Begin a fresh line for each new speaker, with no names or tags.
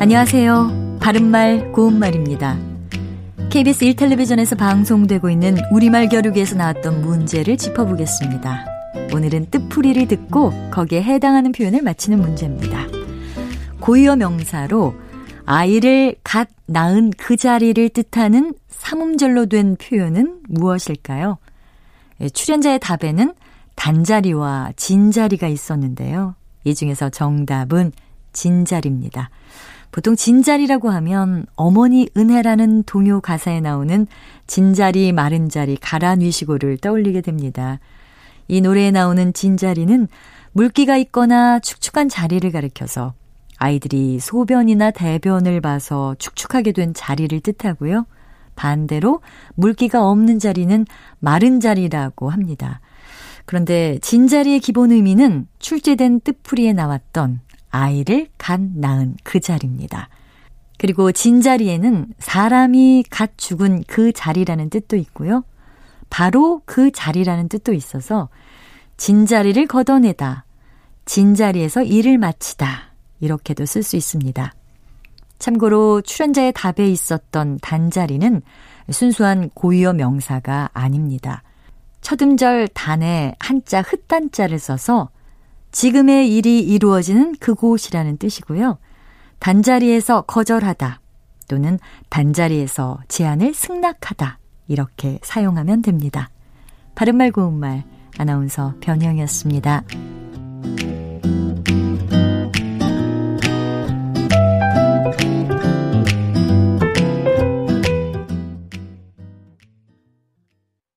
안녕하세요. 바른말 고운말입니다. KBS 1텔레비전에서 방송되고 있는 우리말 겨루기에서 나왔던 문제를 짚어보겠습니다. 오늘은 뜻풀이를 듣고 거기에 해당하는 표현을 맞히는 문제입니다. 고유어 명사로 아이를 갓 낳은 그 자리를 뜻하는 삼음절로 된 표현은 무엇일까요? 예, 출연자의 답에는 단자리와 진자리가 있었는데요. 이 중에서 정답은 진자리입니다. 보통 진자리라고 하면 어머니 은혜라는 동요 가사에 나오는 진자리 마른 자리 가라뉘시고를 떠올리게 됩니다. 이 노래에 나오는 진자리는 물기가 있거나 축축한 자리를 가리켜서 아이들이 소변이나 대변을 봐서 축축하게 된 자리를 뜻하고요. 반대로 물기가 없는 자리는 마른 자리라고 합니다. 그런데 진자리의 기본 의미는 출제된 뜻풀이에 나왔던 아이를 갓 낳은 그 자리입니다. 그리고 진자리에는 사람이 갓 죽은 그 자리라는 뜻도 있고요. 바로 그 자리라는 뜻도 있어서 진자리를 걷어내다, 진자리에서 일을 마치다, 이렇게도 쓸 수 있습니다. 참고로 출연자의 답에 있었던 단자리는 순수한 고유어 명사가 아닙니다. 첫 음절 단에 한자 흩단자를 써서 지금의 일이 이루어지는 그곳이라는 뜻이고요. 단자리에서 거절하다 또는 단자리에서 제안을 승낙하다 이렇게 사용하면 됩니다. 바른말 고운말 아나운서 변형이었습니다.